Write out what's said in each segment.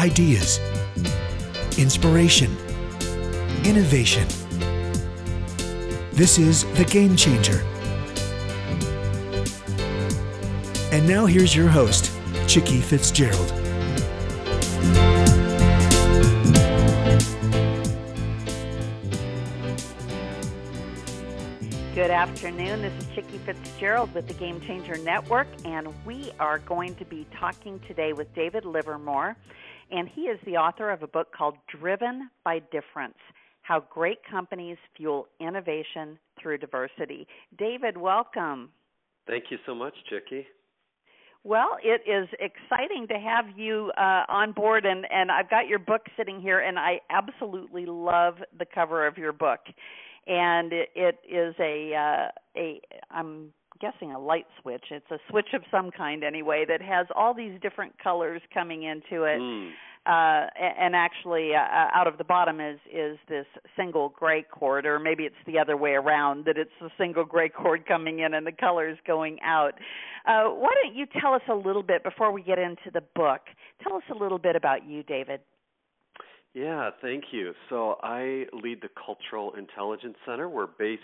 ideas, inspiration, innovation. This is The Game Changer. And now here's your host, Chicke Fitzgerald. Good afternoon. This is Chicke Fitzgerald with the Game Changer Network, and we are going to be talking today with David Livermore. And he is the author of a book called Driven by Difference How Great Companies Fuel Innovation Through Diversity. David, welcome. Thank you so much, Chicke. Well, it is exciting to have you uh, on board, and, and I've got your book sitting here, and I absolutely love the cover of your book and it, it is a uh, a I'm guessing a light switch. It's a switch of some kind anyway that has all these different colors coming into it. Mm. Uh, and actually, uh, uh, out of the bottom is is this single gray cord, or maybe it's the other way around that it's the single gray cord coming in and the colors going out. Uh, why don't you tell us a little bit before we get into the book? Tell us a little bit about you, David. Yeah, thank you. So I lead the Cultural Intelligence Center. We're based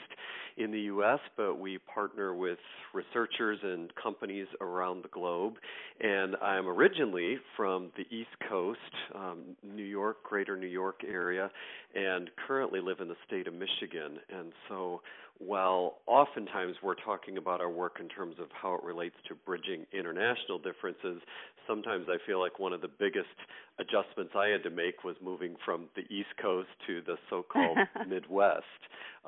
in the U.S., but we partner with researchers and companies around the globe. And I'm originally from the East Coast, um, New York, greater New York area, and currently live in the state of Michigan. And so while oftentimes we're talking about our work in terms of how it relates to bridging international differences, sometimes I feel like one of the biggest adjustments I had to make was moving from the East Coast to the so-called Midwest.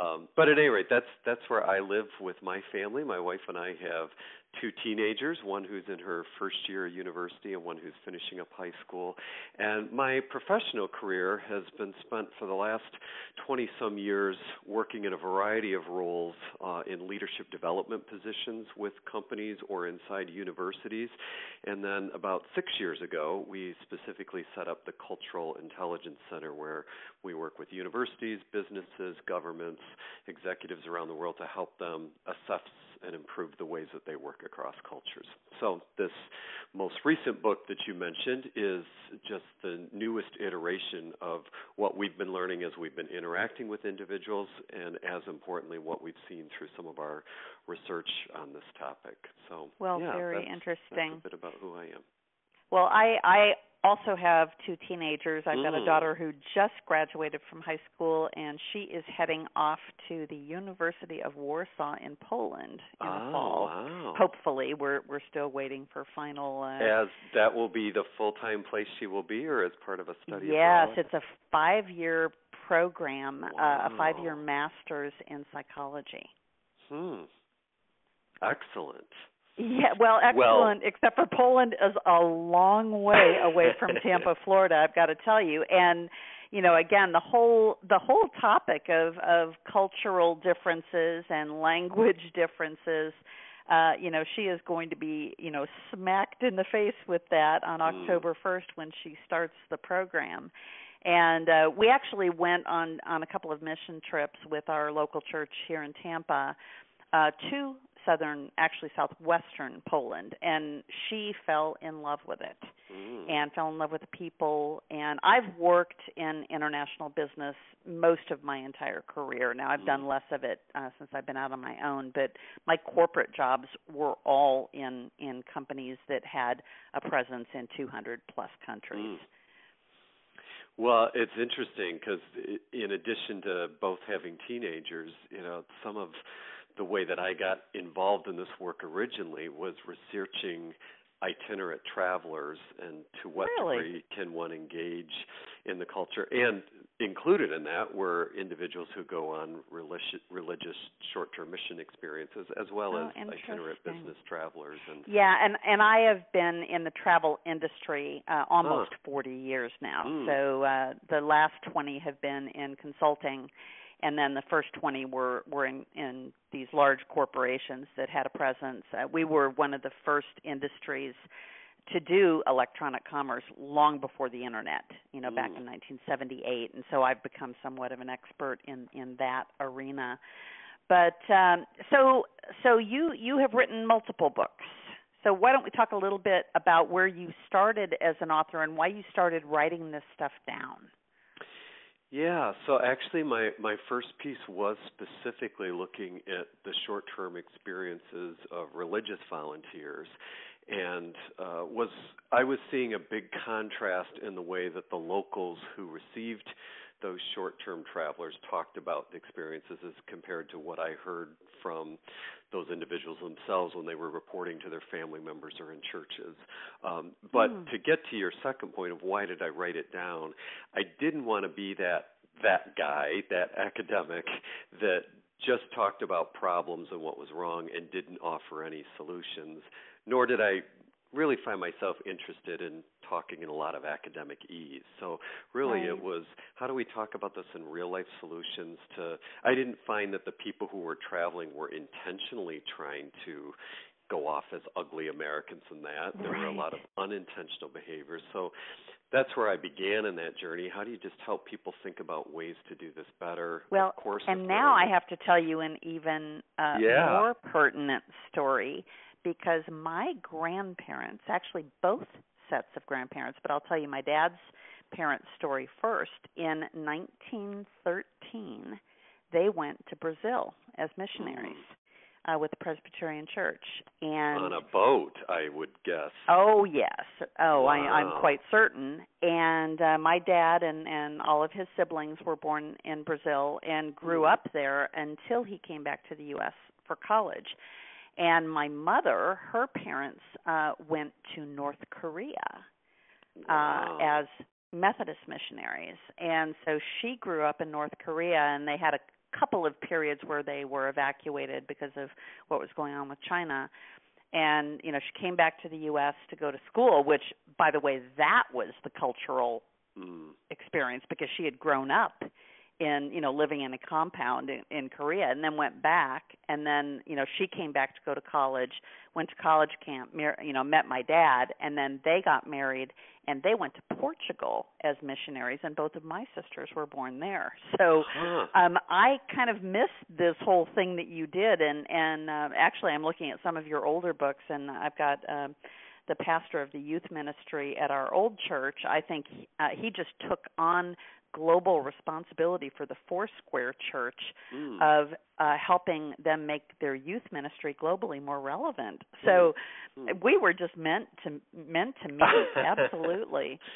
Um, but at any rate, that's that's where I live with my family. My wife and I have two teenagers, one who's in her first year of university and one who's finishing up high school. And my professional career has been spent for the last 20 some years working in a variety of roles uh, in leadership development positions with companies or inside universities. And then about six years ago, we specifically set up the Cultural Intelligence Center where we work with universities, businesses, governments, executives around the world to help them assess and improve the ways that they work across cultures. So, this most recent book that you mentioned is just the newest iteration of what we've been learning as we've been interacting with individuals, and as importantly, what we've seen through some of our research on this topic. So, well, yeah, very that's, interesting. That's a bit about who I am. Well, I I also have two teenagers. I've got a Mm. daughter who just graduated from high school, and she is heading off to the University of Warsaw in Poland in oh, the fall. wow. Hopefully, we're we're still waiting for final. Uh, As that will be the full time place she will be, or as part of a study yes, abroad? it's a five-year program, uh, a five-year master's in psychology. Hmm. Excellent. Yeah, well, excellent. except for Poland is a long way away from Tampa, Florida. I've got to tell you, and you know, again, the whole the whole topic of of cultural differences and language differences. Uh, you know, she is going to be, you know, smacked in the face with that on Mm. October 1st when she starts the program. And uh, we actually went on on a couple of mission trips with our local church here in Tampa uh, to southern, actually southwestern Poland, and she fell in love with it Mm. and fell in love with the people. And I've worked in international business most of my entire career. Now I've done Mm. less of it uh, since I've been out on my own, but my corporate jobs were all in in companies that had a presence in 200 plus countries. Mm. Well, it's interesting because in addition to both having teenagers, you know, some of the way that I got involved in this work originally was researching itinerant travelers and to what Really? degree can one engage in the culture and included in that were individuals who go on religious, religious short-term mission experiences as well Oh, as itinerant business travelers and Yeah, and and I have been in the travel industry uh, almost Huh. 40 years now. Mm. So uh, the last 20 have been in consulting, and then the first 20 were were in, in these large corporations that had a presence. Uh, we were one of the first industries to do electronic commerce long before the internet, you know, back Mm. in 1978, and so I've become somewhat of an expert in in that arena. But um, so so you you have written multiple books. So why don't we talk a little bit about where you started as an author and why you started writing this stuff down? Yeah, so actually my my first piece was specifically looking at the short-term experiences of religious volunteers and uh, was I was seeing a big contrast in the way that the locals who received those short-term travelers talked about the experiences as compared to what I heard from those individuals themselves when they were reporting to their family members or in churches. Um, but mm. to get to your second point of why did I write it down, I didn't want to be that that guy, that academic that just talked about problems and what was wrong and didn't offer any solutions. Nor did I really find myself interested in talking in a lot of academic ease. So really right. it was how do we talk about this in real life solutions to I didn't find that the people who were traveling were intentionally trying to go off as ugly Americans in that. There right. were a lot of unintentional behaviors. So that's where I began in that journey. How do you just help people think about ways to do this better? Well, of course, and now I have to tell you an even uh, yeah. more pertinent story because my grandparents, actually both sets of grandparents, but I'll tell you my dad's parents' story first. In 1913, they went to Brazil as missionaries. Mm. Uh, with the Presbyterian Church, and on a boat, I would guess. Oh yes, oh wow. I, I'm quite certain. And uh, my dad and and all of his siblings were born in Brazil and grew mm. up there until he came back to the U.S. for college. And my mother, her parents uh, went to North Korea uh, wow. as Methodist missionaries, and so she grew up in North Korea, and they had a couple of periods where they were evacuated because of what was going on with China. And you know, she came back to the U.S. to go to school, which, by the way, that was the cultural mm. experience because she had grown up in you know living in a compound in, in Korea and then went back. And then you know she came back to go to college went to college camp mar- you know met my dad. And then they got married and they went to Portugal as missionaries and both of my sisters were born there. So huh. um I kind of missed this whole thing that you did. And and uh, actually I'm looking at some of your older books and I've got um the pastor of the youth ministry at our old church, I think uh, he just took on global responsibility for the Foursquare Church mm. of uh, helping them make their youth ministry globally more relevant. So mm. we were just meant to meant to meet absolutely.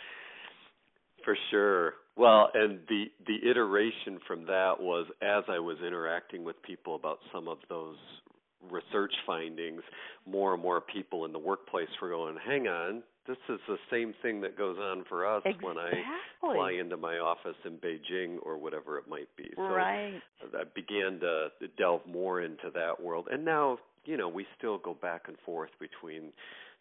For sure. Well, and the the iteration from that was as I was interacting with people about some of those research findings, more and more people in the workplace were going, "Hang on, this is the same thing that goes on for us exactly. when I fly into my office in Beijing or whatever it might be. So right. I began to delve more into that world, and now you know we still go back and forth between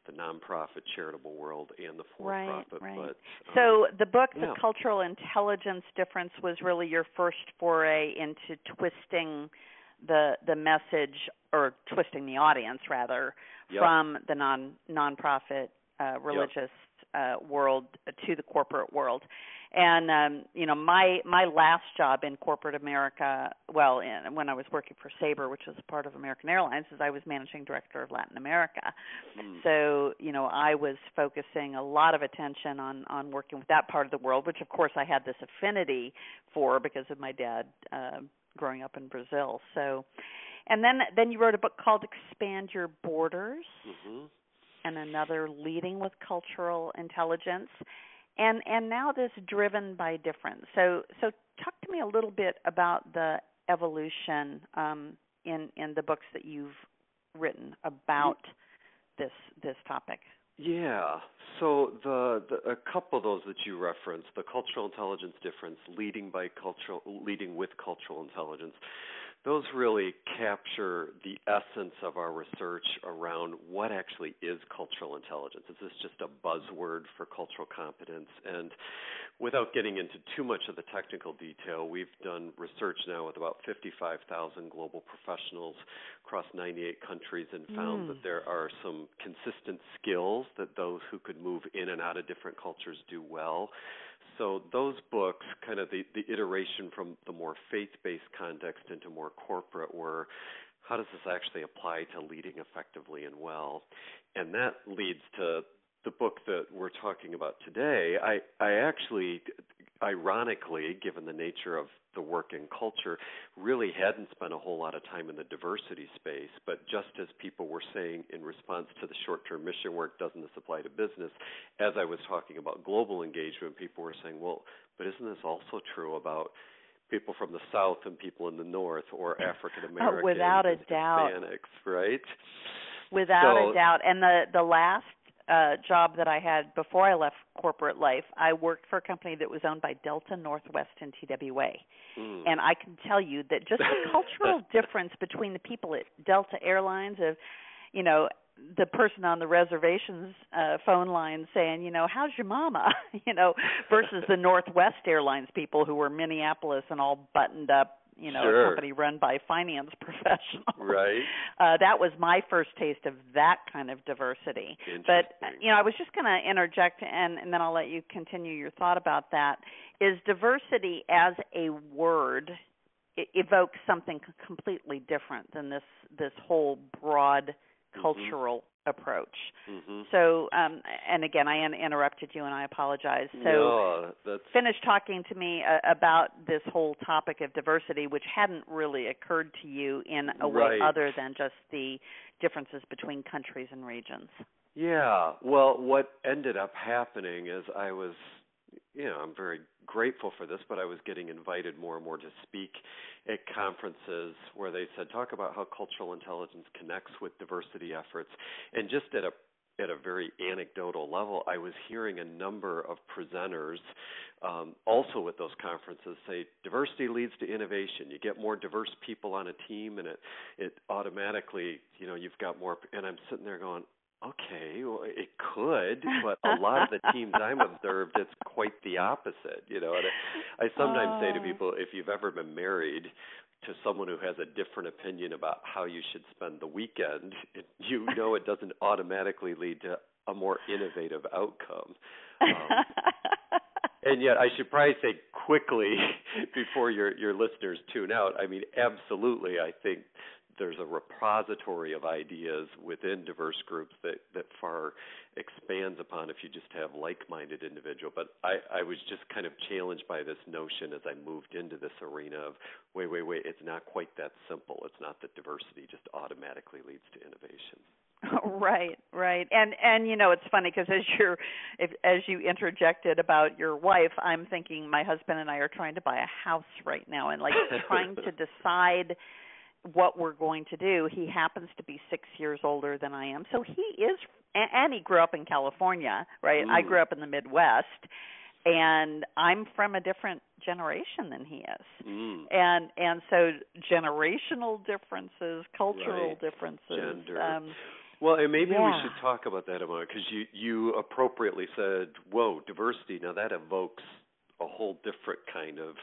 the nonprofit charitable world and the for-profit. Right, right. But um, so the book, yeah. The Cultural Intelligence Difference, was really your first foray into twisting the the message or twisting the audience rather yep. from the non nonprofit uh, religious yep. uh, world to the corporate world. And um, you know, my my last job in corporate America, well, in, when I was working for Sabre, which a part of American Airlines, is I was managing director of Latin America. Mm. So you know, I was focusing a lot of attention on on working with that part of the world, which of course I had this affinity for because of my dad uh, growing up in Brazil. So, and then then you wrote a book called Expand Your Borders. Mm-hmm and another leading with cultural intelligence. And and now this driven by difference. So so talk to me a little bit about the evolution um, in in the books that you've written about this this topic. Yeah. So the, the a couple of those that you referenced the cultural intelligence difference leading by cultural leading with cultural intelligence those really capture the essence of our research around what actually is cultural intelligence. Is this just a buzzword for cultural competence? And without getting into too much of the technical detail, we've done research now with about 55,000 global professionals across 98 countries and found mm. that there are some consistent skills that those who could move in and out of different cultures do well so those books, kind of the, the iteration from the more faith-based context into more corporate, were how does this actually apply to leading effectively and well? And that leads to the book that we're talking about today. I, I actually, ironically, given the nature of the work and culture, really hadn't spent a whole lot of time in the diversity space. But just as people were saying in response to the short term mission work, doesn't this apply to business? As I was talking about global engagement, people were saying, well, but isn't this also true about people from the south and people in the north or African oh, Americans, oh, without a doubt, Hispanics, right? Without so, a doubt. And the the last uh job that I had before I left corporate life, I worked for a company that was owned by Delta Northwest and TWA. Mm. And I can tell you that just the cultural difference between the people at Delta Airlines of you know the person on the reservations uh phone line saying, you know, how's your mama? you know, versus the Northwest Airlines people who were Minneapolis and all buttoned up, you know, sure. a company run by finance professionals. Right. Uh that was my first taste of that kind of diversity. But you know, I was just going to interject and and then I'll let you continue your thought about that. Is diversity as a word evokes something completely different than this this whole broad cultural mm-hmm. Approach. Mm-hmm. So, um, and again, I interrupted you, and I apologize. So, no, finish talking to me uh, about this whole topic of diversity, which hadn't really occurred to you in a way other than just the differences between countries and regions. Yeah. Well, what ended up happening is I was you know, I'm very grateful for this, but I was getting invited more and more to speak at conferences where they said, talk about how cultural intelligence connects with diversity efforts. And just at a at a very anecdotal level, I was hearing a number of presenters um, also at those conferences say diversity leads to innovation. You get more diverse people on a team, and it it automatically, you know, you've got more. And I'm sitting there going, okay, well, it could, but a lot of the teams I'm observed, it's quite the opposite. You know, and I, I sometimes oh. say to people, if you've ever been married to someone who has a different opinion about how you should spend the weekend, it, you know it doesn't automatically lead to a more innovative outcome. Um, and yet, I should probably say quickly before your your listeners tune out. I mean, absolutely, I think there's a repository of ideas within diverse groups that that far expands upon if you just have like-minded individual. But I, I was just kind of challenged by this notion as I moved into this arena of wait, wait, wait, it's not quite that simple. It's not that diversity just automatically leads to innovation. right right and and you know it's funny because as you're if, as you interjected about your wife i'm thinking my husband and i are trying to buy a house right now and like trying to decide what we're going to do. He happens to be six years older than I am, so he is, and he grew up in California, right? Mm. I grew up in the Midwest, and I'm from a different generation than he is, mm. and and so generational differences, cultural right. differences. Gender. Um, well, and maybe yeah. we should talk about that a moment because you you appropriately said, "Whoa, diversity." Now that evokes a whole different kind of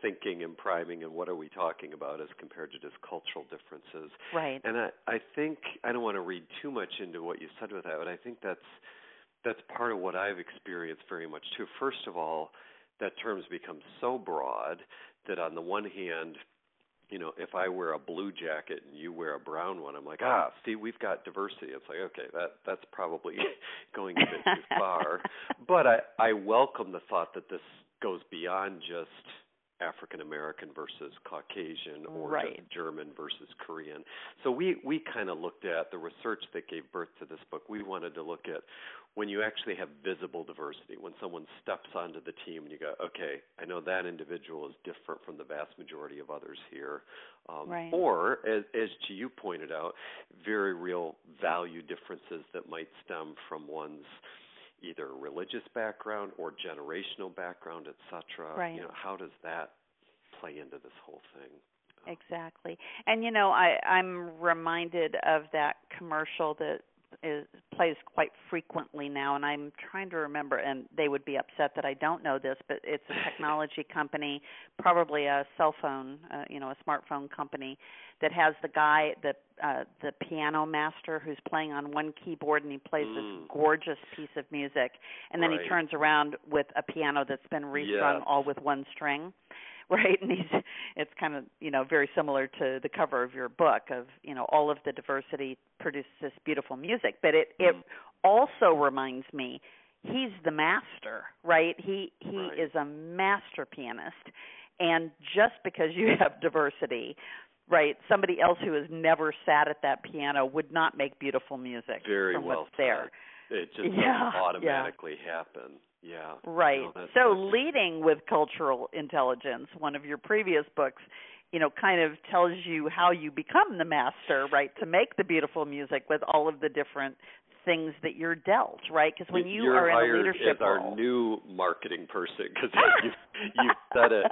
thinking and priming and what are we talking about as compared to just cultural differences. Right. And I I think I don't want to read too much into what you said with that, but I think that's that's part of what I've experienced very much too. First of all, that term's become so broad that on the one hand, you know, if I wear a blue jacket and you wear a brown one, I'm like, ah, see, we've got diversity. It's like, okay, that that's probably going a bit too far. But I I welcome the thought that this goes beyond just African American versus Caucasian or right. German versus Korean. So we we kind of looked at the research that gave birth to this book. We wanted to look at when you actually have visible diversity, when someone steps onto the team and you go, okay, I know that individual is different from the vast majority of others here. Um, right. Or, as, as you pointed out, very real value differences that might stem from one's either religious background or generational background, et cetera. Right. You know, how does that play into this whole thing? Exactly. And you know, I I'm reminded of that commercial that is plays quite frequently now and I'm trying to remember and they would be upset that I don't know this but it's a technology company probably a cell phone uh, you know a smartphone company that has the guy the uh the piano master who's playing on one keyboard and he plays mm. this gorgeous piece of music and then right. he turns around with a piano that's been restrung yes. all with one string right? And he's it's kind of you know very similar to the cover of your book of you know all of the diversity produces this beautiful music, but it it Mhm. also reminds me he's the master, right? He he Right. is a master pianist, and just because you have diversity, right? Somebody else who has never sat at that piano would not make beautiful music Very from well what's there. It just Yeah, yeah. doesn't automatically happen. Yeah. Right. No, so that's- leading with cultural intelligence, one of your previous books, you know, kind of tells you how you become the master, right, to make the beautiful music with all of the different things that you're dealt, right? Because when you You're are in a leadership as our new marketing person because you you said it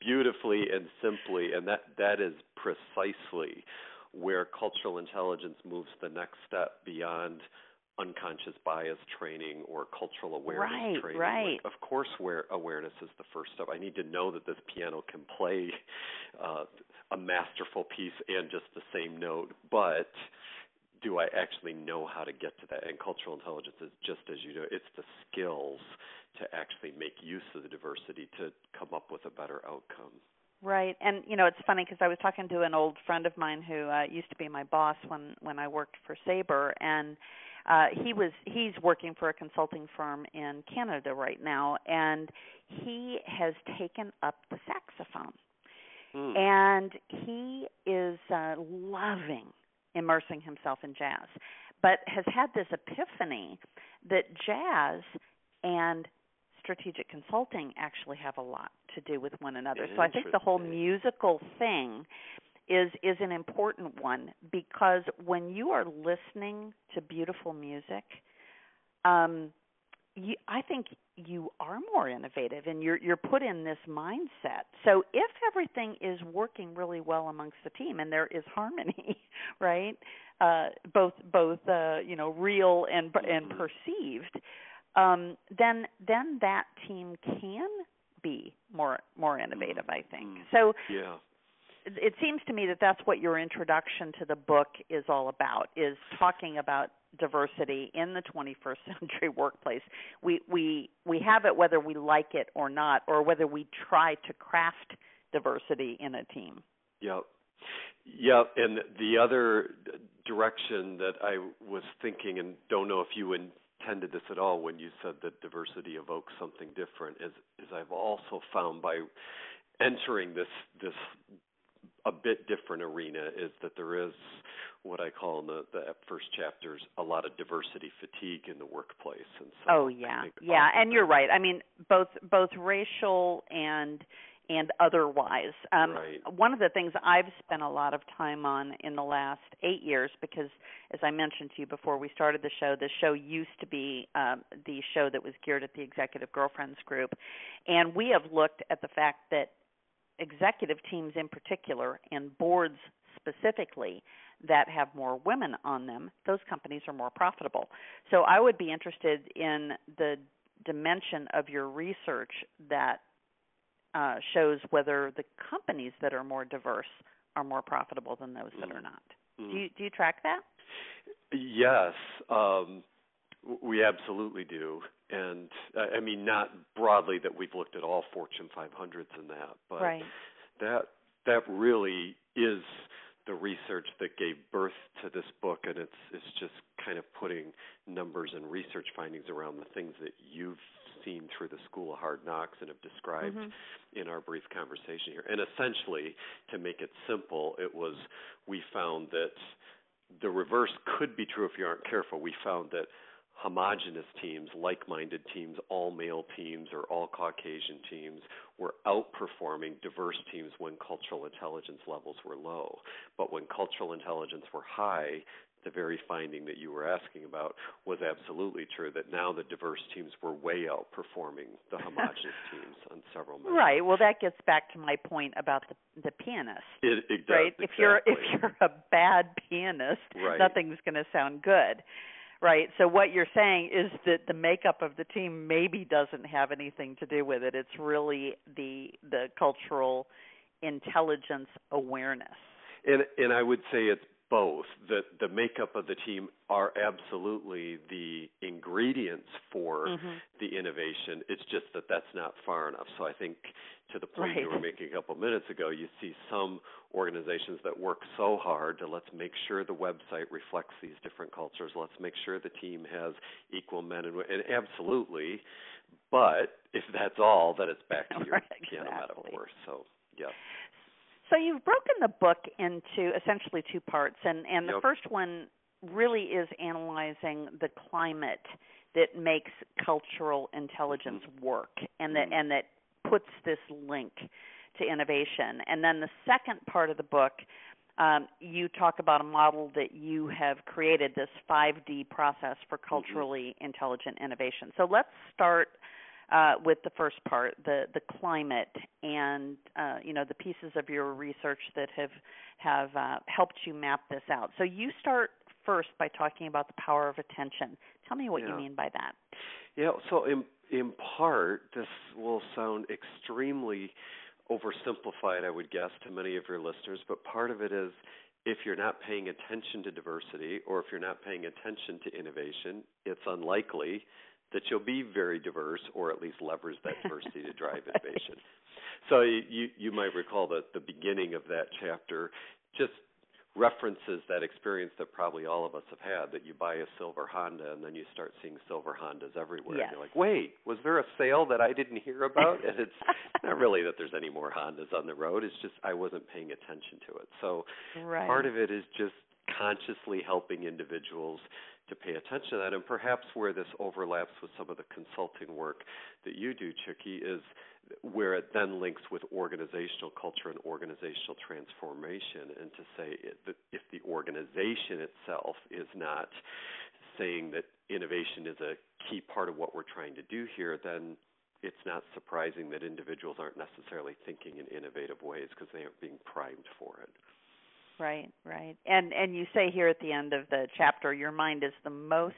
beautifully and simply, and that that is precisely where cultural intelligence moves the next step beyond unconscious bias training or cultural awareness Right, training. right. Like, of course, where awareness is the first step. I need to know that this piano can play uh, a masterful piece and just the same note, but do I actually know how to get to that? And cultural intelligence is just as you do. It's the skills to actually make use of the diversity to come up with a better outcome. Right, and you know it's funny because I was talking to an old friend of mine who uh, used to be my boss when when I worked for Sabre, and uh, he was he's working for a consulting firm in Canada right now, and he has taken up the saxophone, Hmm. and he is uh, loving immersing himself in jazz, but has had this epiphany that jazz and strategic consulting actually have a lot to do with one another. So I think the whole musical thing is is an important one because when you are listening to beautiful music, um you, I think you are more innovative and you're you're put in this mindset. So if everything is working really well amongst the team and there is harmony, right? Uh both both uh you know real and and Mhm. perceived, um then then that team can be more more innovative, I think. Mhm. So yeah. It seems to me that that's what your introduction to the book is all about is talking about diversity in the 21st century workplace we we we have it whether we like it or not or whether we try to craft diversity in a team Yep. Yep. And the other direction that I was thinking, and don't know if you intended this at all when you said that diversity evokes something different, is is I've also found by entering this this a bit different arena is that there is what I call in the, the first chapters a lot of diversity fatigue in the workplace, and so oh yeah. yeah and you're right. I mean both both racial and and otherwise. Um Right. one of the things i've spent a lot of time on in the last 8 years because as i mentioned to you before we started the show the show used to be um the show that was geared at the executive girlfriends group. And we have looked at the fact that executive teams in particular and boards specifically that have more women on them, those companies are more profitable. So I would be interested in the dimension of your research that uh, shows whether the companies that are more diverse are more profitable than those that are Mm. not. Mm. Do you do you track that? Yes, um, we absolutely do, and uh, I mean not broadly that we've looked at all Fortune 500s and that, but right. that that really is the research that gave birth to this book, and it's it's just kind of putting numbers and research findings around the things that you've seen through the School of Hard Knocks and have described Mhm. in our brief conversation here. And essentially, to make it simple, it was we found that the reverse could be true if you aren't careful. We found that homogenous teams, like-minded teams, all-male teams, or all Caucasian teams were outperforming diverse teams when cultural intelligence levels were low. But when cultural intelligence were high, the very finding that you were asking about was absolutely true. That now the diverse teams were way outperforming the homogenous teams on several measures. Right. Well, that gets back to my point about the the pianist. It, it does, right? If you're if you're a bad pianist, Right. nothing's going to sound good. Right? So what you're saying is that the makeup of the team maybe doesn't have anything to do with it. It's really the the cultural intelligence awareness. And and I would say it's both. The the makeup of the team are absolutely the ingredients for mm-hmm. the innovation. It's just that that's not far enough. So I think to the point right. you were making a couple of minutes ago, you see some organizations that work so hard to let's make sure the website reflects these different cultures. Let's make sure the team has equal men and women. And absolutely, but if that's all, then it's back to your right, piano exactly. metaphor. So yeah. So you've broken the book into essentially two parts, and and the yep. first one really is analyzing the climate that makes cultural intelligence mm-hmm. work, and that mm-hmm. and that puts this link to innovation. And then the second part of the book, um, you talk about a model that you have created, this 5D process for mm-hmm. culturally mm-hmm. intelligent innovation. So let's start uh, with the first part, the the climate, and uh, you know the pieces of your research that have have uh, helped you map this out. So you start first by talking about the power of attention. Tell me what yeah. you mean by that. Yeah. So in in part, this will sound extremely oversimplified, I would guess, to many of your listeners, but part of it is if you're not paying attention to diversity or if you're not paying attention to innovation, it's unlikely that you'll be very diverse or at least leverage that diversity to drive innovation. So you you might recall that the beginning of that chapter just references that experience that probably all of us have had that you buy a silver Honda and then you start seeing silver Hondas everywhere yes. and you're like, "Wait, was there a sale that I didn't hear about?" and it's not really that there's any more Hondas on the road, it's just I wasn't paying attention to it. So right. part of it is just consciously helping individuals to pay attention to that. And perhaps where this overlaps with some of the consulting work that you do, Chicke, is where it then links with organizational culture and organizational transformation, and to say that if the organization itself is not saying that innovation is a key part of what we're trying to do here, then it's not surprising that individuals aren't necessarily thinking in innovative ways because they aren't being primed for it. Right, right. And and you say here at the end of the chapter your mind is the most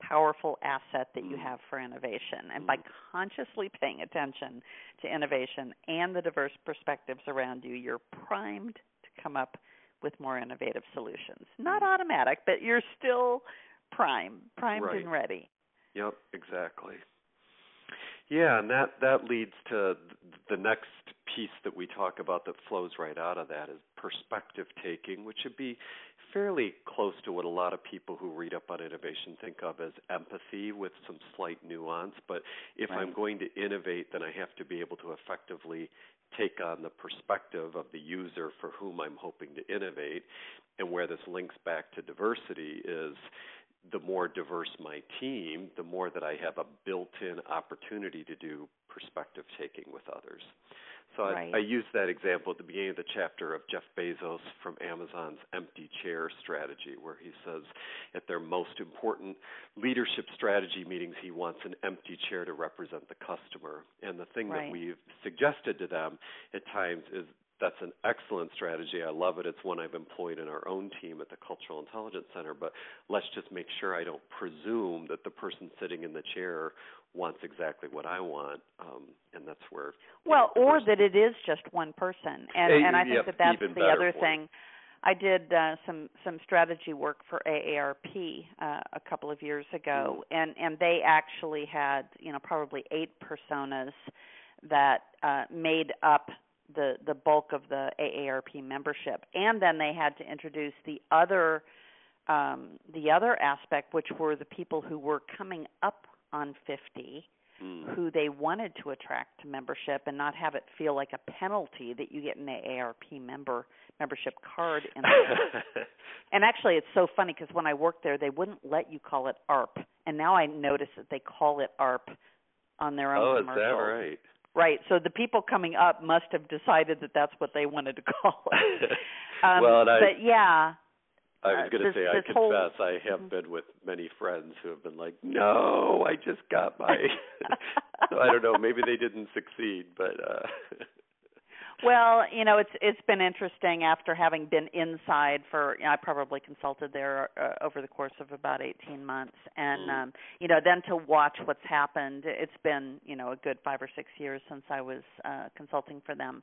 powerful asset that you mm. have for innovation. And by mm. consciously paying attention to innovation and the diverse perspectives around you, you're primed to come up with more innovative solutions. Not mm. automatic, but you're still primed, primed right. and ready. Yep, exactly. Yeah, and that that leads to the next piece that we talk about that flows right out of that is perspective taking, which would be fairly close to what a lot of people who read up on innovation think of as empathy with some slight nuance. But if right. I'm going to innovate, then I have to be able to effectively take on the perspective of the user for whom I'm hoping to innovate. And where this links back to diversity is the more diverse my team, the more that I have a built in opportunity to do perspective taking with others. So right. I, I used that example at the beginning of the chapter of Jeff Bezos from Amazon's empty chair strategy, where he says at their most important leadership strategy meetings, he wants an empty chair to represent the customer. And the thing right. that we've suggested to them at times is that's an excellent strategy. I love it. It's one I've employed in our own team at the Cultural Intelligence Center. But let's just make sure I don't presume that the person sitting in the chair wants exactly what I want, um, and that's where. Well, know, or that it is just one person, and a, and I think yep, that that's the other thing. I did uh, some some strategy work for AARP uh, a couple of years ago, mm. and and they actually had you know probably eight personas that uh, made up the the bulk of the AARP membership, and then they had to introduce the other um, the other aspect, which were the people who were coming up on 50 mm. who they wanted to attract to membership and not have it feel like a penalty that you get an AARP member membership card in and actually it's so funny because when I worked there they wouldn't let you call it ARP and now I notice that they call it ARP on their own oh, is that right? Right. So the people coming up must have decided that that's what they wanted to call it. um, well, and I, but yeah, I was uh, going to say, I confess, whole... I have Mhm. been with many friends who have been like, "No, I just got my." so I don't know. Maybe they didn't succeed, but. uh Well, you know, it's it's been interesting after having been inside for you know, I probably consulted there uh, over the course of about 18 months and Mm. um you know, then to watch what's happened. It's been, you know, a good 5 or 6 years since I was uh consulting for them.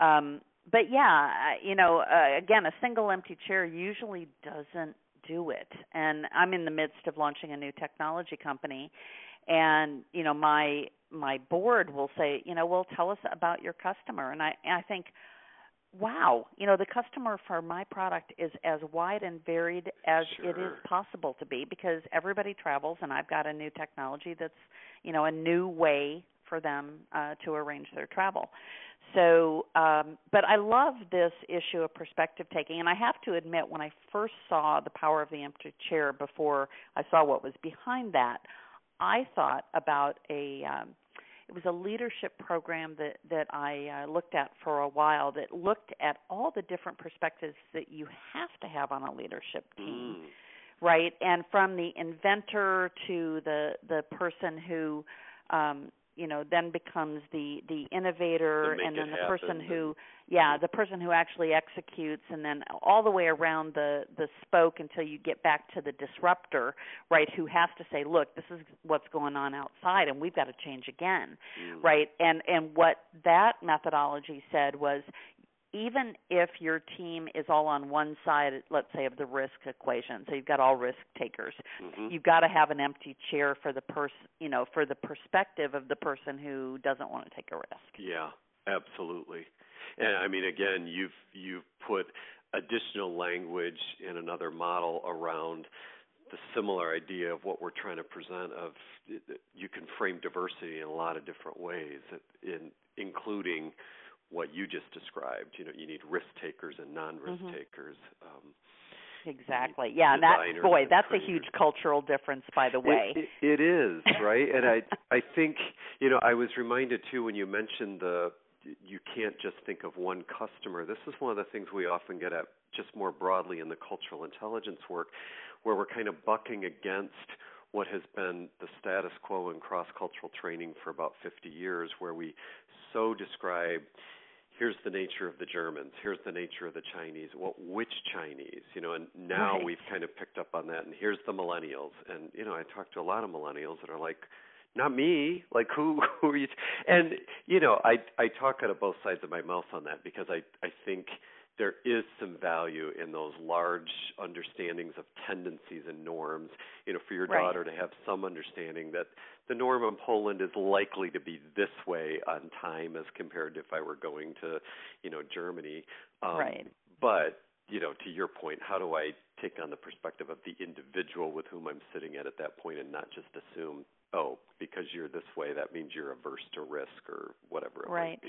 Um but yeah, you know, uh, again, a single empty chair usually doesn't do it. And I'm in the midst of launching a new technology company, and you know, my my board will say, you know, well, tell us about your customer, and I I think wow, you know, the customer for my product is as wide and varied as sure. it is possible to be because everybody travels and I've got a new technology that's, you know, a new way for them uh, to arrange their travel. So, um, but I love this issue of perspective taking, and I have to admit, when I first saw the power of the empty chair, before I saw what was behind that, I thought about a um, it was a leadership program that that I uh, looked at for a while that looked at all the different perspectives that you have to have on a leadership team. Mm. Right, and from the inventor to the the person who um you know then becomes the the innovator and then the person who yeah the person who actually executes and then all the way around the the spoke until you get back to the disruptor right who has to say look this is what's going on outside and we've got to change again mm. right and and what that methodology said was even if your team is all on one side, let's say, of the risk equation, so you've got all risk takers, mm-hmm. you've got to have an empty chair for the person, you know, for the perspective of the person who doesn't want to take a risk. Yeah, absolutely. And I mean, again, you've you've put additional language in another model around the similar idea of what we're trying to present of you can frame diversity in a lot of different ways in including what you just described. You know, you need risk takers and non-risk mm-hmm. takers. Um, exactly. Yeah, and that boy, that's a huge cultural difference, by the way. It, it, it is right, and I I think you know I was reminded too when you mentioned the you can't just think of one customer. This is one of the things we often get at just more broadly in the cultural intelligence work, where we're kind of bucking against what has been the status quo in cross cultural training for about 50 years, where we so describe here's the nature of the Germans, here's the nature of the Chinese. Well, which Chinese? You know, and now right. we've kind of picked up on that. And here's the millennials, and you know, I talk to a lot of millennials that are like, not me. Like who? Who are you? T-? And you know, I I talk out of both sides of my mouth on that because I I think there is some value in those large understandings of tendencies and norms. You know, for your right. daughter to have some understanding that the norm in Poland is likely to be this way on time as compared to if I were going to, you know, Germany. Um, right. But you know, to your point, how do I take on the perspective of the individual with whom I'm sitting at at that point and not just assume oh, because you're this way, that means you're averse to risk or whatever. right.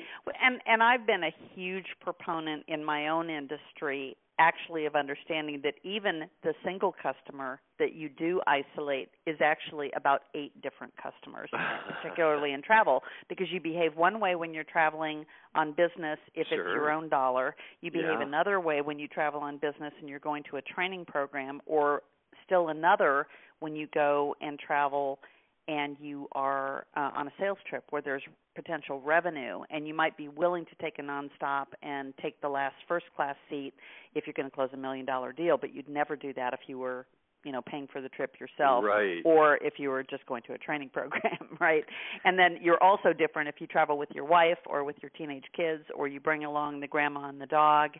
And and I've been a huge proponent in my own industry actually of understanding that even the single customer that you do isolate is actually about eight different customers, particularly in travel, because you behave one way when you're traveling on business if sure. it's your own dollar. You behave yeah. another way when you travel on business and you're going to a training program, or still another when you go and travel and you are uh, on a sales trip where there's potential revenue and you might be willing to take a nonstop and take the last first class seat if you're going to close a million dollar deal but you'd never do that if you were you know paying for the trip yourself right. or if you were just going to a training program right and then you're also different if you travel with your wife or with your teenage kids or you bring along the grandma and the dog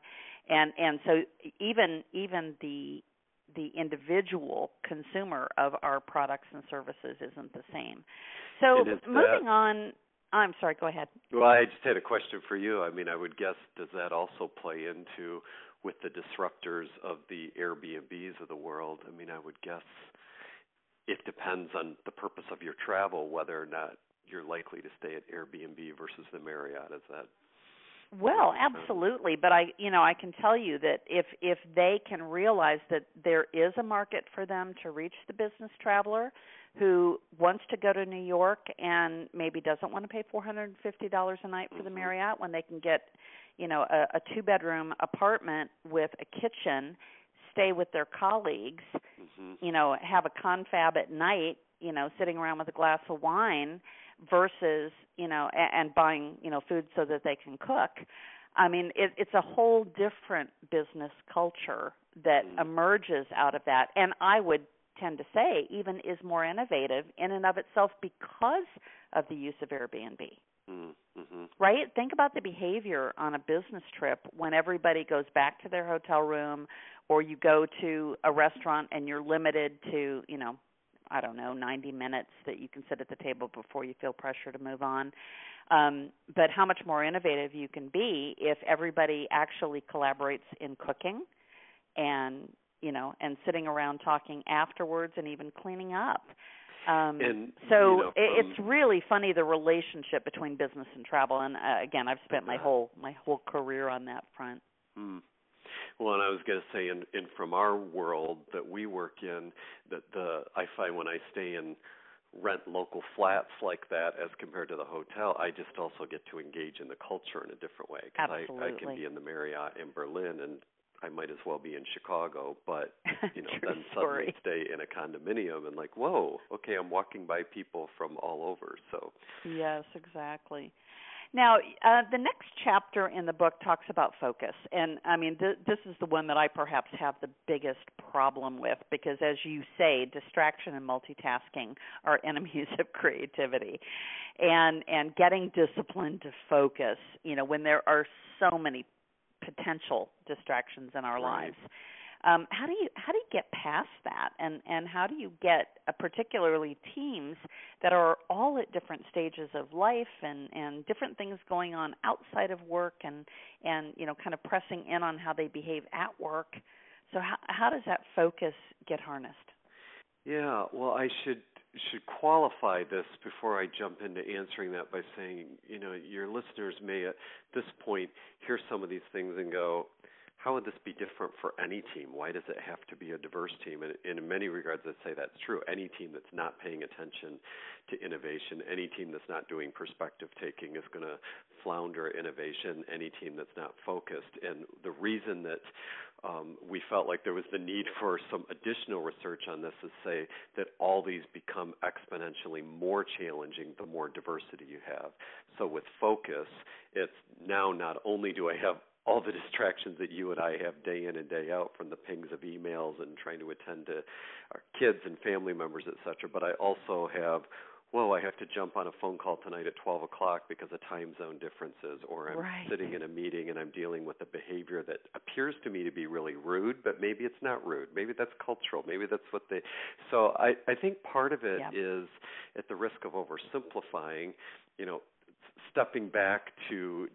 and and so even even the the individual consumer of our products and services isn't the same. So moving on, I'm sorry, go ahead. Well, I just had a question for you. I mean, I would guess does that also play into with the disruptors of the Airbnbs of the world? I mean, I would guess it depends on the purpose of your travel whether or not you're likely to stay at Airbnb versus the Marriott. Is that well, absolutely, but I, you know, I can tell you that if if they can realize that there is a market for them to reach the business traveler who wants to go to New York and maybe doesn't want to pay $450 a night for the mm-hmm. Marriott when they can get, you know, a, a two bedroom apartment with a kitchen, stay with their colleagues, mm-hmm. you know, have a confab at night, you know, sitting around with a glass of wine versus you know and, and buying you know food so that they can cook i mean it, it's a whole different business culture that mm. emerges out of that and i would tend to say even is more innovative in and of itself because of the use of airbnb Mm-hmm. Right? Think about the behavior on a business trip when everybody goes back to their hotel room or you go to a restaurant and you're limited to, you know, I don't know, 90 minutes that you can sit at the table before you feel pressure to move on. Um, but how much more innovative you can be if everybody actually collaborates in cooking and, you know, and sitting around talking afterwards and even cleaning up. Um, and so you know, it, it's really funny the relationship between business and travel. And uh, again, I've spent my whole my whole career on that front. Hmm. Well, and I was going to say, in, in from our world that we work in, that the I find when I stay in rent local flats like that as compared to the hotel, I just also get to engage in the culture in a different way. Cause Absolutely. I, I can be in the Marriott in Berlin and I might as well be in Chicago, but you know, then suddenly stay in a condominium and like, whoa, okay, I'm walking by people from all over. So yes, exactly. Now, uh, the next chapter in the book talks about focus, and I mean, th- this is the one that I perhaps have the biggest problem with because, as you say, distraction and multitasking are enemies of creativity, and and getting discipline to focus. You know, when there are so many potential distractions in our right. lives um, how do you how do you get past that, and and how do you get uh, particularly teams that are all at different stages of life and and different things going on outside of work and and you know kind of pressing in on how they behave at work. So how how does that focus get harnessed? Yeah, well, I should should qualify this before I jump into answering that by saying, you know, your listeners may at this point hear some of these things and go, how would this be different for any team? Why does it have to be a diverse team? And, in many regards, I'd say that's true. Any team that's not paying attention to innovation, any team that's not doing perspective taking is going to flounder innovation. Any team that's not focused, and the reason that um, we felt like there was the need for some additional research on this is say that all these become exponentially more challenging the more diversity you have. So with focus, it's now not only do I have all the distractions that you and I have day in and day out from the pings of emails and trying to attend to our kids and family members, et cetera. But I also have, whoa, I have to jump on a phone call tonight at 12 o'clock because of time zone differences, or I'm right. sitting in a meeting and I'm dealing with a behavior that appears to me to be really rude, but maybe it's not rude. Maybe that's cultural. Maybe that's what they. So I, I think part of it yep. is, at the risk of oversimplifying, you know, stepping back to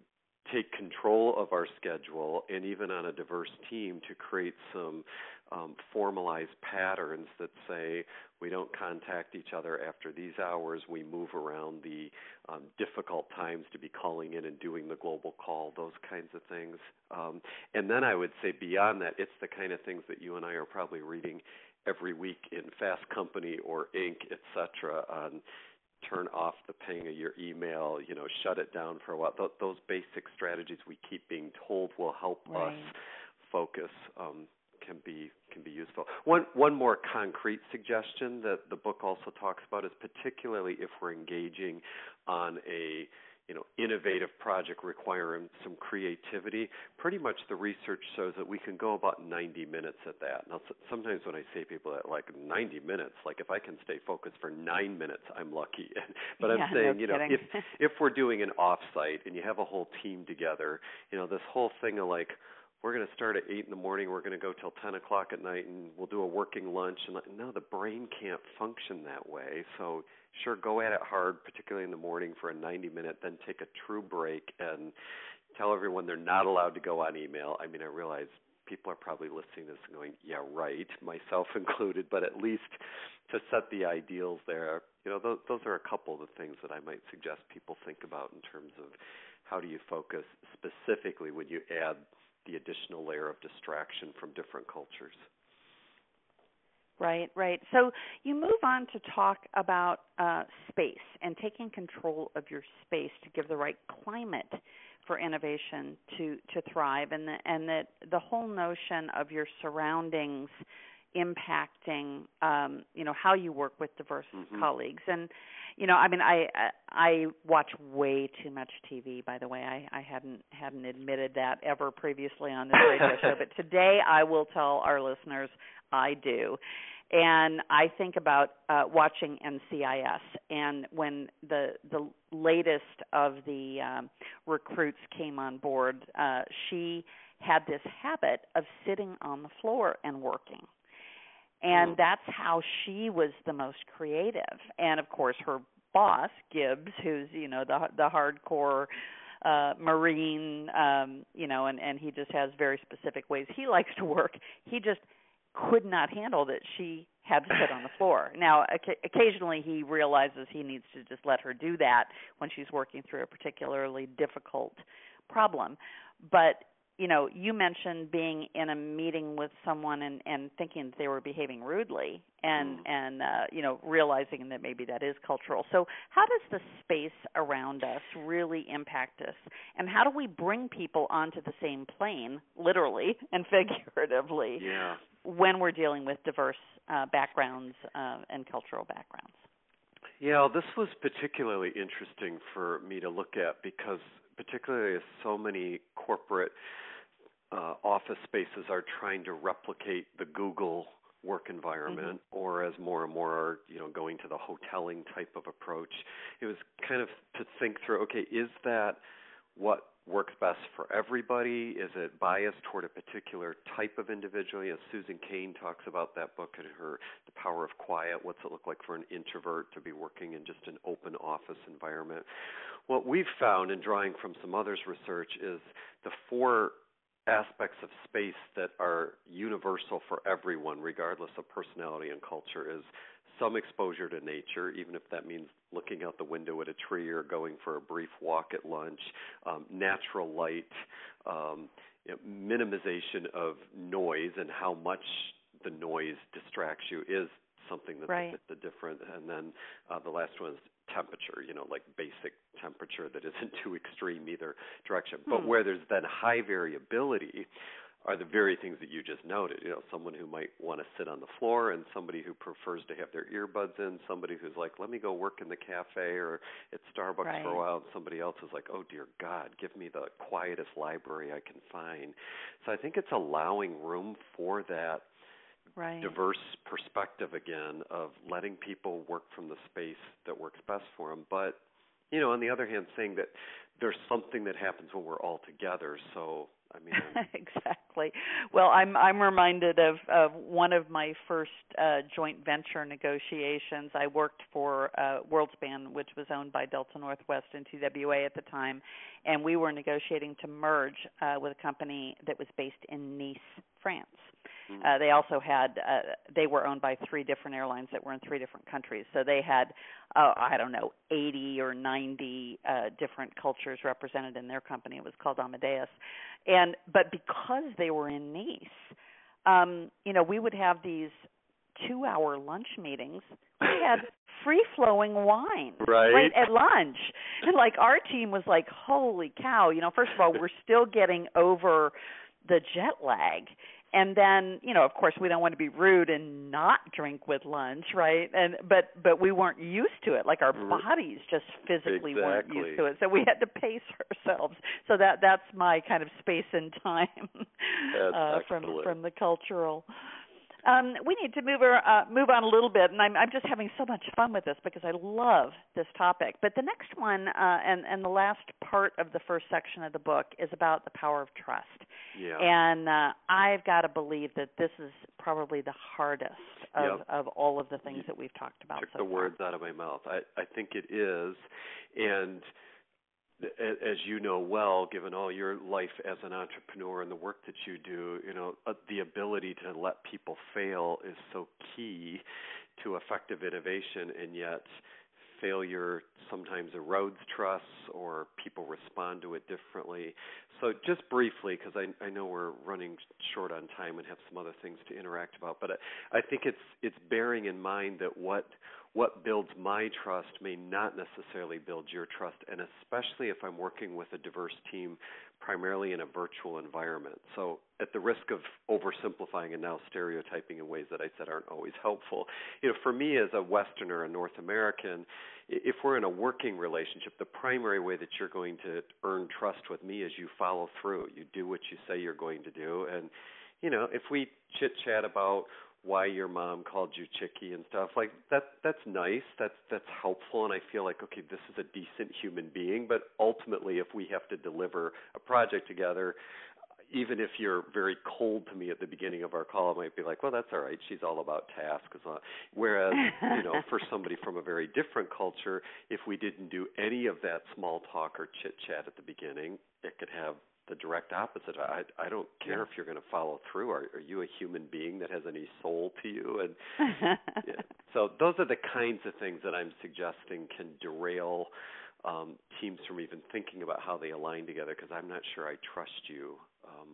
take control of our schedule and even on a diverse team to create some um, formalized patterns that say we don't contact each other after these hours. We move around the um, difficult times to be calling in and doing the global call, those kinds of things. Um, and then I would say beyond that, it's the kind of things that you and I are probably reading every week in Fast Company or Inc., et cetera, on turn off the ping of your email, you know, shut it down for a while. Th- those basic strategies we keep being told will help right. us focus um, can be can be useful. One one more concrete suggestion that the book also talks about is particularly if we're engaging on a you know, innovative project requiring some creativity, pretty much the research shows that we can go about 90 minutes at that. Now, sometimes when I say people that like 90 minutes, like if I can stay focused for nine minutes, I'm lucky. but I'm saying, no you know, kidding. if if we're doing an offsite and you have a whole team together, you know, this whole thing of like, we're going to start at eight in the morning. We're going to go till ten o'clock at night, and we'll do a working lunch. And no, the brain can't function that way. So sure, go at it hard, particularly in the morning for a 90 minute, then take a true break and tell everyone they're not allowed to go on email. I mean, I realize people are probably listening to this and going, yeah, right, myself included, but at least to set the ideals there, you know, those, those are a couple of the things that I might suggest people think about in terms of how do you focus specifically when you add the additional layer of distraction from different cultures. Right, right. So you move on to talk about uh, space and taking control of your space to give the right climate for innovation to to thrive, and the, and that the whole notion of your surroundings impacting um, you know how you work with diverse mm-hmm. colleagues and you know i mean i i watch way too much tv by the way i i hadn't hadn't admitted that ever previously on this radio show but today i will tell our listeners i do and I think about uh, watching NCIS, and when the the latest of the um, recruits came on board, uh, she had this habit of sitting on the floor and working. And mm. that's how she was the most creative. And of course, her boss, Gibbs, who's you know the the hardcore uh marine um you know and and he just has very specific ways he likes to work he just could not handle that she had to sit on the floor. Now, occasionally he realizes he needs to just let her do that when she's working through a particularly difficult problem. But you know, you mentioned being in a meeting with someone and and thinking that they were behaving rudely and mm. and uh you know, realizing that maybe that is cultural. So, how does the space around us really impact us? And how do we bring people onto the same plane, literally and figuratively, yeah when we're dealing with diverse uh, backgrounds uh, and cultural backgrounds. Yeah, this was particularly interesting for me to look at because, particularly as so many corporate uh, office spaces are trying to replicate the Google work environment mm-hmm. or as more and more are you know going to the hoteling type of approach it was kind of to think through okay is that what works best for everybody? Is it biased toward a particular type of individual? Know, Susan Cain talks about that book in her The Power of Quiet. What's it look like for an introvert to be working in just an open office environment? What we've found in drawing from some others' research is the four aspects of space that are universal for everyone, regardless of personality and culture, is some exposure to nature, even if that means looking out the window at a tree or going for a brief walk at lunch, um, natural light, um, you know, minimization of noise and how much the noise distracts you is something that's right. a bit different. And then uh, the last one is temperature, you know, like basic temperature that isn't too extreme either direction. Hmm. But where there's then high variability, are the very things that you just noted. You know, someone who might want to sit on the floor, and somebody who prefers to have their earbuds in. Somebody who's like, let me go work in the cafe or at Starbucks right. for a while. And somebody else is like, oh dear God, give me the quietest library I can find. So I think it's allowing room for that right. diverse perspective again of letting people work from the space that works best for them, but you know, on the other hand, saying that there's something that happens when we're all together. So I mean, exactly. Well, I'm I'm reminded of of one of my first uh, joint venture negotiations. I worked for uh, WorldSpan, which was owned by Delta Northwest and TWA at the time, and we were negotiating to merge uh, with a company that was based in Nice, France. Mm-hmm. Uh, they also had uh, they were owned by three different airlines that were in three different countries. So they had uh, I don't know 80 or 90 uh, different cultures represented in their company. It was called Amadeus, and but because they were in Nice, um, you know, we would have these two-hour lunch meetings. We had free flowing wine right. right at lunch and like our team was like holy cow you know first of all we're still getting over the jet lag and then you know of course we don't want to be rude and not drink with lunch right? And but but we weren't used to it. Like our bodies just physically exactly. weren't used to it. So we had to pace ourselves. So that that's my kind of space and time uh, from from the cultural um, we need to move or, uh, move on a little bit, and I'm, I'm just having so much fun with this because I love this topic. But the next one, uh, and and the last part of the first section of the book is about the power of trust. Yeah. And uh, I've got to believe that this is probably the hardest of yep. of all of the things that we've talked about. Took so the far. words out of my mouth. I I think it is, and as you know well, given all your life as an entrepreneur and the work that you do, you know, uh, the ability to let people fail is so key to effective innovation, and yet failure sometimes erodes trust or people respond to it differently. So just briefly, because I, I know we're running short on time and have some other things to interact about, but I, I think it's it's bearing in mind that what what builds my trust may not necessarily build your trust, and especially if I'm working with a diverse team, primarily in a virtual environment. So, at the risk of oversimplifying and now stereotyping in ways that I said aren't always helpful, you know, for me as a Westerner, a North American, if we're in a working relationship, the primary way that you're going to earn trust with me is you follow through. You do what you say you're going to do, and you know, if we chit chat about why your mom called you Chicke and stuff like that that's nice that's that's helpful and I feel like okay this is a decent human being but ultimately if we have to deliver a project together even if you're very cold to me at the beginning of our call, I might be like, well, that's all right. She's all about tasks. Uh, whereas, you know, for somebody from a very different culture, if we didn't do any of that small talk or chit chat at the beginning, it could have the direct opposite. I I don't care yeah. if you're going to follow through. Are, are you a human being that has any soul to you? And yeah. so those are the kinds of things that I'm suggesting can derail um, teams from even thinking about how they align together because I'm not sure I trust you um,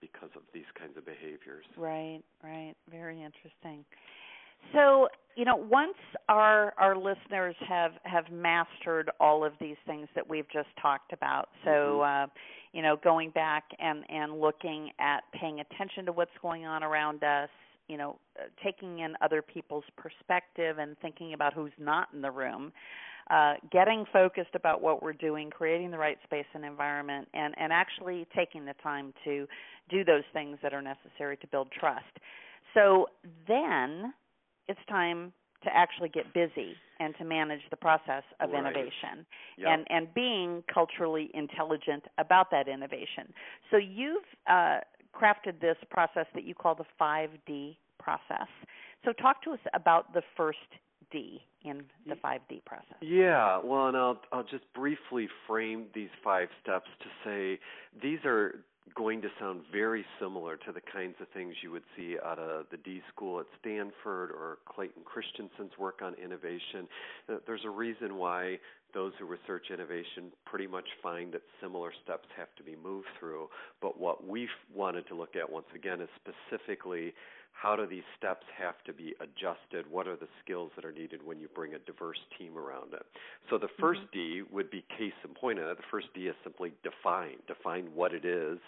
because of these kinds of behaviors. Right, right. Very interesting. So, you know, once our our listeners have have mastered all of these things that we've just talked about, so mm-hmm. uh, you know, going back and and looking at paying attention to what's going on around us, you know, uh, taking in other people's perspective and thinking about who's not in the room, uh, getting focused about what we're doing, creating the right space and environment, and and actually taking the time to do those things that are necessary to build trust. So then it's time to actually get busy and to manage the process of right. innovation yep. and and being culturally intelligent about that innovation. So you've uh, crafted this process that you call the 5D process. So talk to us about the first D in the 5D process. Yeah, well, and I'll I'll just briefly frame these five steps to say these are going to sound very similar to the kinds of things you would see out of the D School at Stanford or Clayton Christensen's work on innovation. Uh, there's a reason why those who research innovation pretty much find that similar steps have to be moved through. But what we've wanted to look at once again is specifically how do these steps have to be adjusted? What are the skills that are needed when you bring a diverse team around it? So the 1st mm-hmm. D would be case in point. The first D is simply define. Define what it is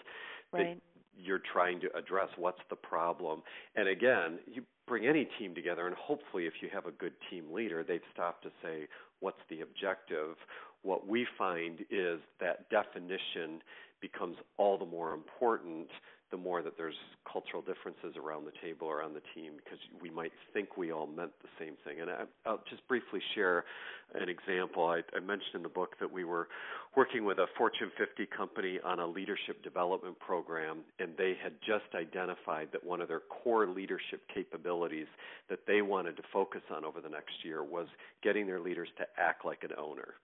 right. that you're trying to address. What's the problem? And again, you bring any team together, and hopefully, if you have a good team leader, they've stopped to say, what's the objective? What we find is that definition becomes all the more important the more that there's cultural differences around the table or on the team because we might think we all meant the same thing. And I, will just briefly share an example. I, I mentioned in the book that we were working with a Fortune 50 company on a leadership development program, and they had just identified that one of their core leadership capabilities that they wanted to focus on over the next year was getting their leaders to act like an owner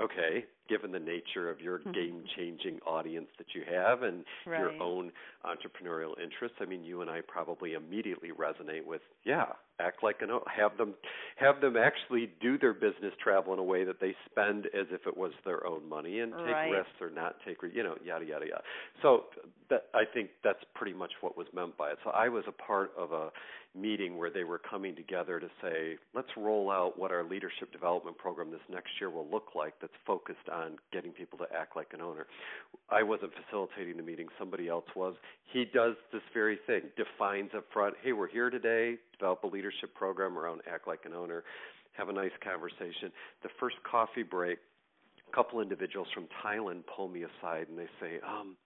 okay, given the nature of your mm-hmm. game changing audience that you have and right. your own entrepreneurial interests, I mean, you and I probably immediately resonate with, yeah, act like an have them have them actually do their business travel in a way that they spend as if it was their own money and take right. risks or not take you know yada yada yada so that i think that's pretty much what was meant by it so i was a part of a meeting where they were coming together to say, let's roll out what our leadership development program this next year will look like that's focused on getting people to act like an owner. I wasn't facilitating the meeting, somebody else was. He does this very thing, defines up front, hey, we're here today, develop a leadership program around act like an owner, have a nice conversation. The first coffee break, a couple individuals from Thailand pull me aside and they say, um,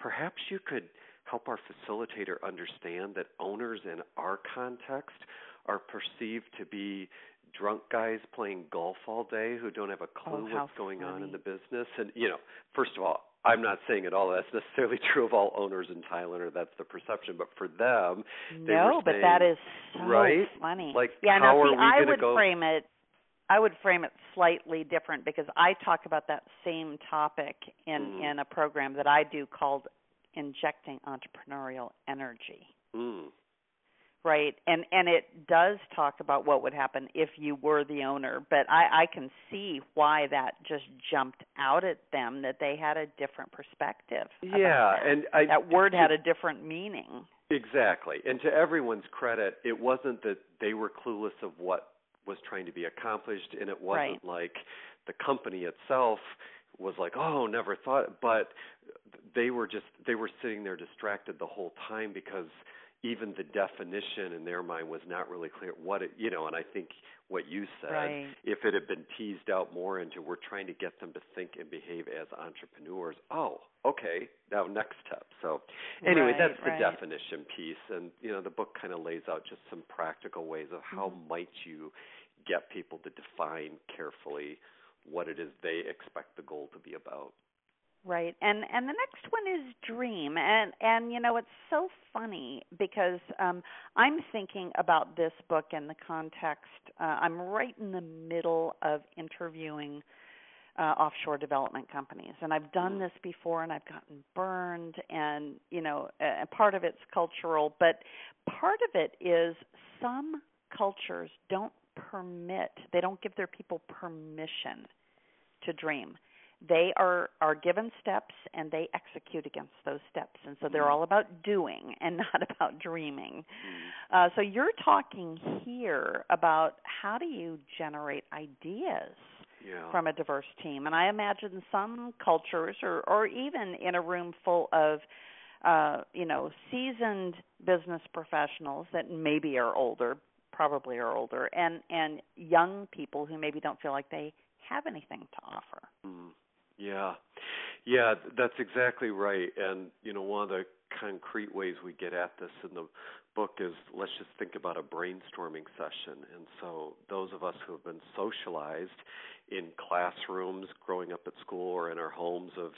perhaps you could – help our facilitator understand that owners in our context are perceived to be drunk guys playing golf all day who don't have a clue oh, what's going funny. on in the business and you know first of all I'm not saying at all that's necessarily true of all owners in Thailand or that's the perception, but for them, they no, but saying, that is so right? funny. Like, yeah, how are see, we I would go? frame it. I would frame it slightly different because I talk about that same topic in mm. in a program that I do called injecting entrepreneurial energy. Mm. Right, and and it does talk about what would happen if you were the owner, but I, I can see why that just jumped out at them that they had a different perspective. Yeah, that. and I, that word had a different meaning. Exactly, and to everyone's credit, it wasn't that they were clueless of what was trying to be accomplished, and it wasn't right. like the company itself was like, oh, never thought, but they were just they were sitting there distracted the whole time because even the definition in their mind was not really clear what it you know and i think what you said right. if it had been teased out more into we're trying to get them to think and behave as entrepreneurs oh okay now next step so anyway right, that's the right. definition piece and you know the book kind of lays out just some practical ways of how mm-hmm. might you get people to define carefully what it is they expect the goal to be about Right. And and the next one is dream. And and you know it's so funny because um I'm thinking about this book in the context uh, I'm right in the middle of interviewing uh, offshore development companies and I've done this before and I've gotten burned and you know uh, part of it's cultural but part of it is some cultures don't permit they don't give their people permission to dream they are are given steps and they execute against those steps and so they're mm-hmm. all about doing and not about dreaming mm-hmm. uh, so you're talking here about how do you generate ideas yeah. from a diverse team and i imagine some cultures or or even in a room full of uh, you know seasoned business professionals that maybe are older probably are older and and young people who maybe don't feel like they have anything to offer mm. Yeah. Yeah, that's exactly right. And you know, one of the concrete ways we get at this in the book is let's just think about a brainstorming session. And so those of us who have been socialized in classrooms growing up at school or in our homes of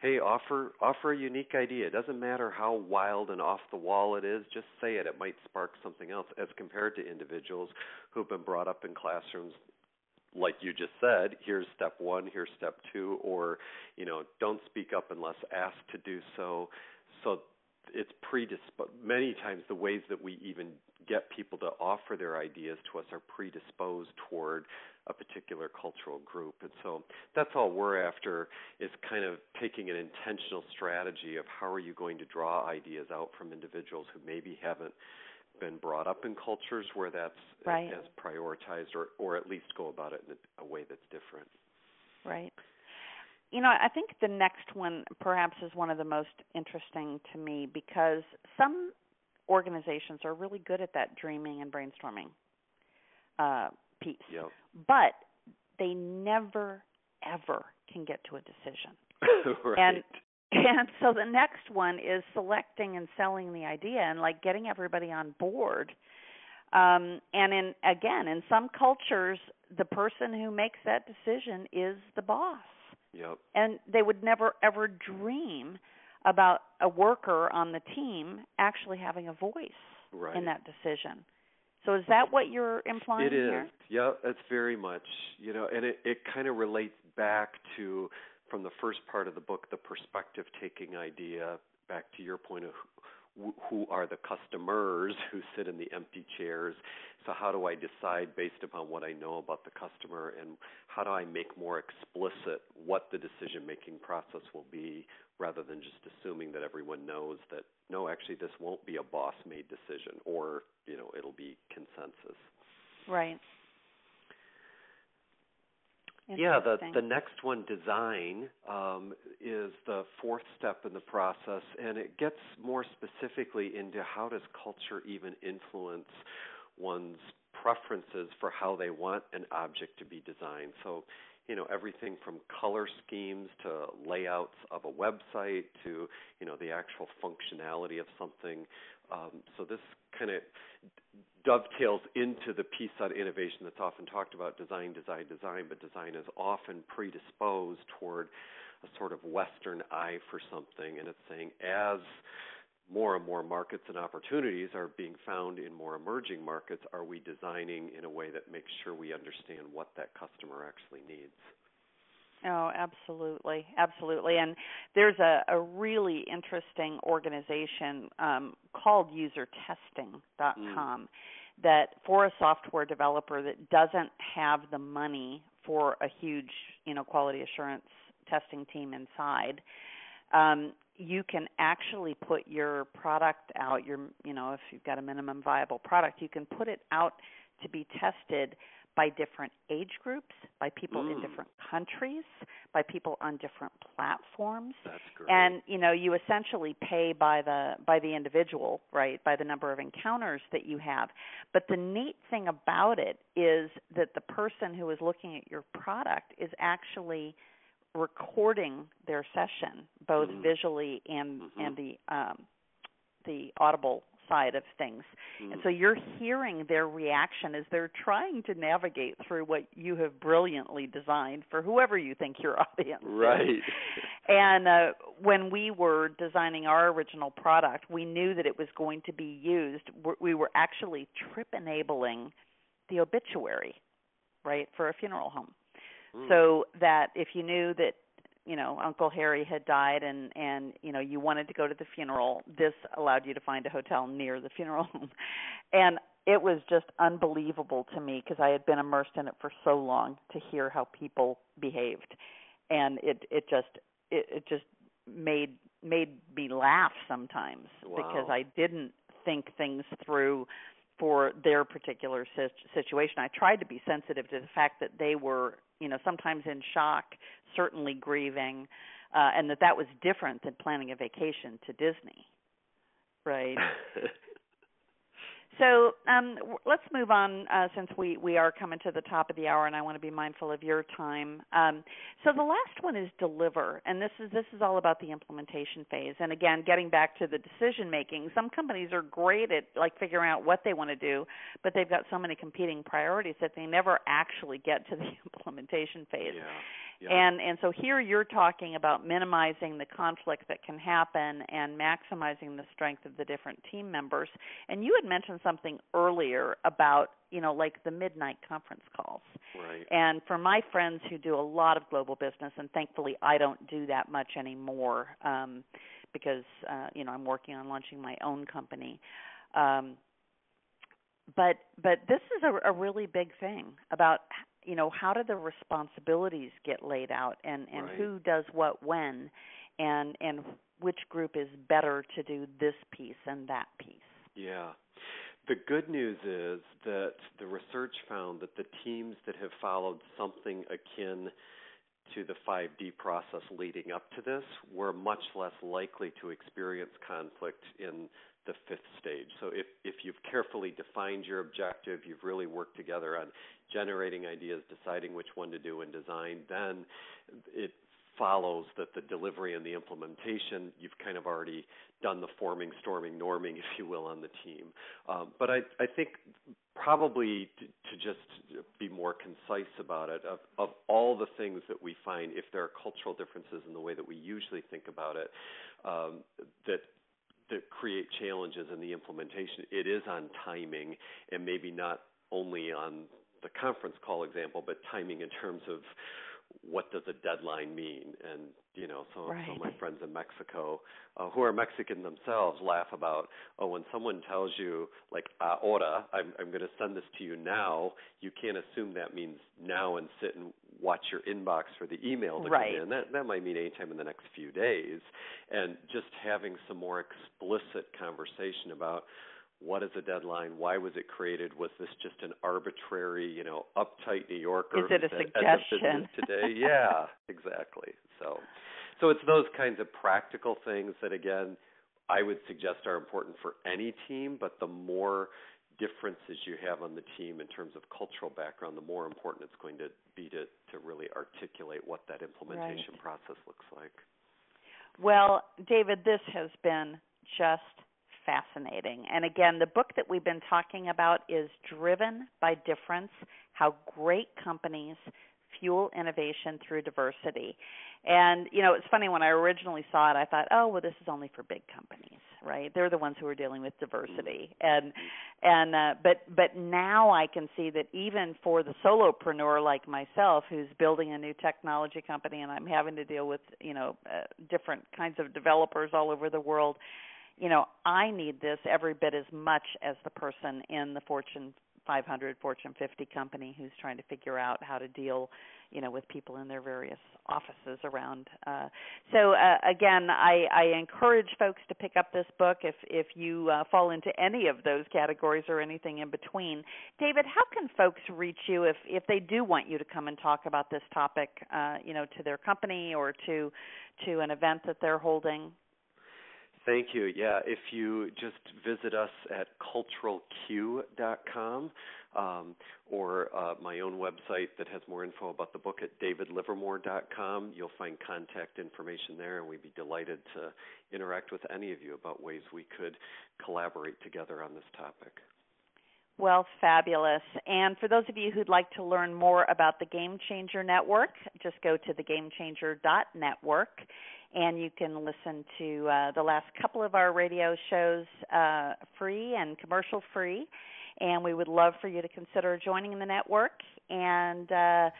hey, offer offer a unique idea. It doesn't matter how wild and off the wall it is, just say it. It might spark something else as compared to individuals who've been brought up in classrooms like you just said, here's step one, here's step two, or you know, don't speak up unless asked to do so. So it's predisposed. Many times, the ways that we even get people to offer their ideas to us are predisposed toward a particular cultural group, and so that's all we're after is kind of taking an intentional strategy of how are you going to draw ideas out from individuals who maybe haven't been brought up in cultures where that's right. as prioritized or or at least go about it in a, a way that's different. Right. You know, I think the next one perhaps is one of the most interesting to me because some organizations are really good at that dreaming and brainstorming uh, piece, yep. but they never ever can get to a decision. right. And and so the next one is selecting and selling the idea and like getting everybody on board. Um and in again in some cultures the person who makes that decision is the boss. Yep. And they would never ever dream about a worker on the team actually having a voice right. in that decision. So is that what you're implying it is. here? yeah it's very much you know and it it kind of relates back to from the first part of the book, the perspective taking idea, back to your point of who, are the customers who sit in the empty chairs. So, how do I decide based upon what I know about the customer, and how do I make more explicit what the decision making process will be rather than just assuming that everyone knows that no, actually, this won't be a boss made decision, or, you know, it'll be consensus. Right. Yeah, the the next one, design, um, is the fourth step in the process, and it gets more specifically into how does culture even influence one's preferences for how they want an object to be designed. So, you know, everything from color schemes to layouts of a website to you know the actual functionality of something. Um, so this kind of dovetails into the piece on innovation that's often talked about design, design, design, but design is often predisposed toward a sort of Western eye for something. And it's saying as more and more markets and opportunities are being found in more emerging markets, are we designing in a way that makes sure we understand what that customer actually needs? Oh, absolutely, absolutely. And there's a, a really interesting organization um, called UserTesting.com mm. that for a software developer that doesn't have the money for a huge, you know, quality assurance testing team inside, um, you can actually put your product out. Your, you know, if you've got a minimum viable product, you can put it out to be tested by different age groups, by people Mm. in different countries, by people on different platforms. That's great. And you know, you essentially pay by the by the individual, right? By the number of encounters that you have. But the neat thing about it is that the person who is looking at your product is actually recording their session both Mhm. visually and Mhm. and the um the audible side of things. Mm. And so you're hearing their reaction as they're trying to navigate through what you have brilliantly designed for whoever you think your audience is. right. And uh, when we were designing our original product, we knew that it was going to be used. We were actually trip enabling the obituary, right, for a funeral home. Mm. So that if you knew that you know Uncle Harry had died and and you know you wanted to go to the funeral, this allowed you to find a hotel near the funeral home. And it was just unbelievable to me because I had been immersed in it for so long to hear how people behaved. And it it just it, it just made made me laugh sometimes because I didn't think things through for their particular sit- situation. I tried to be sensitive to the fact that they were, you know, sometimes in shock, certainly grieving, uh, and that that was different than planning a vacation to Disney, right? So um, let's move on uh, since we, we are coming to the top of the hour, and I want to be mindful of your time. Um, so the last one is deliver, and this is this is all about the implementation phase. And again, getting back to the decision making, some companies are great at like figuring out what they want to do, but they've got so many competing priorities that they never actually get to the implementation phase. yeah. Yeah. And and so here you're talking about minimizing the conflict that can happen and maximizing the strength of the different team members. And you had mentioned something earlier about, you know, like the midnight conference calls. right. And for my friends who do a lot of global business, and thankfully I don't do that much anymore um, because uh, you know I'm working on launching my own company. Um, but but this is a, a really big thing about you know how do the responsibilities get laid out and and Right. who does what when and and which group is better to do this piece and that piece. Yeah. The good news is that the research found that the teams that have followed something akin to the 5D process leading up to this were much less likely to experience conflict in the fifth stage. So if if you've carefully defined your objective, you've really worked together on generating ideas, deciding which one to do in design, then it follows that the delivery and the implementation, you've kind of already done the forming, storming, norming, if you will, on the team. Um, but I, I think probably to, to just be more concise about it, of, of all the things that we find, if there are cultural differences in the way that we usually think about it, um, that that create challenges in the implementation, it is on timing and maybe not only on the conference call example, but timing in terms of what does a deadline mean? And you know, so, Right. so my friends in Mexico, uh, who are Mexican themselves, laugh about, oh, when someone tells you like ahora, I'm I'm going to send this to you now. You can't assume that means now and sit and watch your inbox for the email to Right. come in. That that might mean anytime in the next few days. And just having some more explicit conversation about what is a deadline? Why was it created? Was this just an arbitrary, you know, uptight New Yorker? Is it a who said, "End of suggestion?" today? yeah, exactly. So, so it's those kinds of practical things that, again, I would suggest are important for any team. But the more differences you have on the team in terms of cultural background, the more important it's going to be to to really articulate what that implementation process looks like. Well, David, this has been just fascinating. And again, the book that we've been talking about is Driven by Difference How Great Companies Fuel Innovation Through Diversity. And, you know, it's funny, when I originally saw it, I thought, oh, well, this is only for big companies, right? They're the ones who are dealing with diversity. And, and, uh, but, but now I can see that even for the solopreneur like myself who's building a new technology company and I'm having to deal with, you know, uh, different kinds of developers all over the world, you know, I need this every bit as much as the person in the Fortune 500 Fortune 50 company who's trying to figure out how to deal, you know, with people in their various offices around. Uh, so uh, again, I, I encourage folks to pick up this book if if you uh, fall into any of those categories or anything in between. David, how can folks reach you if if they do want you to come and talk about this topic, uh, you know, to their company or to to an event that they're holding? Thank you. Yeah, if you just visit us at culturalq.com um, or uh, my own website that has more info about the book at davidlivermore.com, you'll find contact information there, and we'd be delighted to interact with any of you about ways we could collaborate together on this topic. Well, fabulous. And for those of you who'd like to learn more about the Game Changer Network, just go to thegamechanger.network and you can listen to uh, the last couple of our radio shows uh, free and commercial free. And we would love for you to consider joining the network and uh,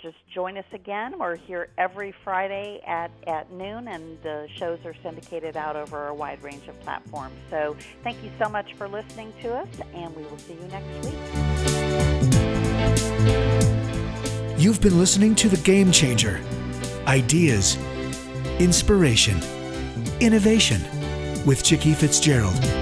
just join us again. We're here every Friday at, at noon, and the shows are syndicated out over a wide range of platforms. So thank you so much for listening to us, and we will see you next week. You've been listening to The Game Changer Ideas inspiration, innovation with Chicke Fitzgerald.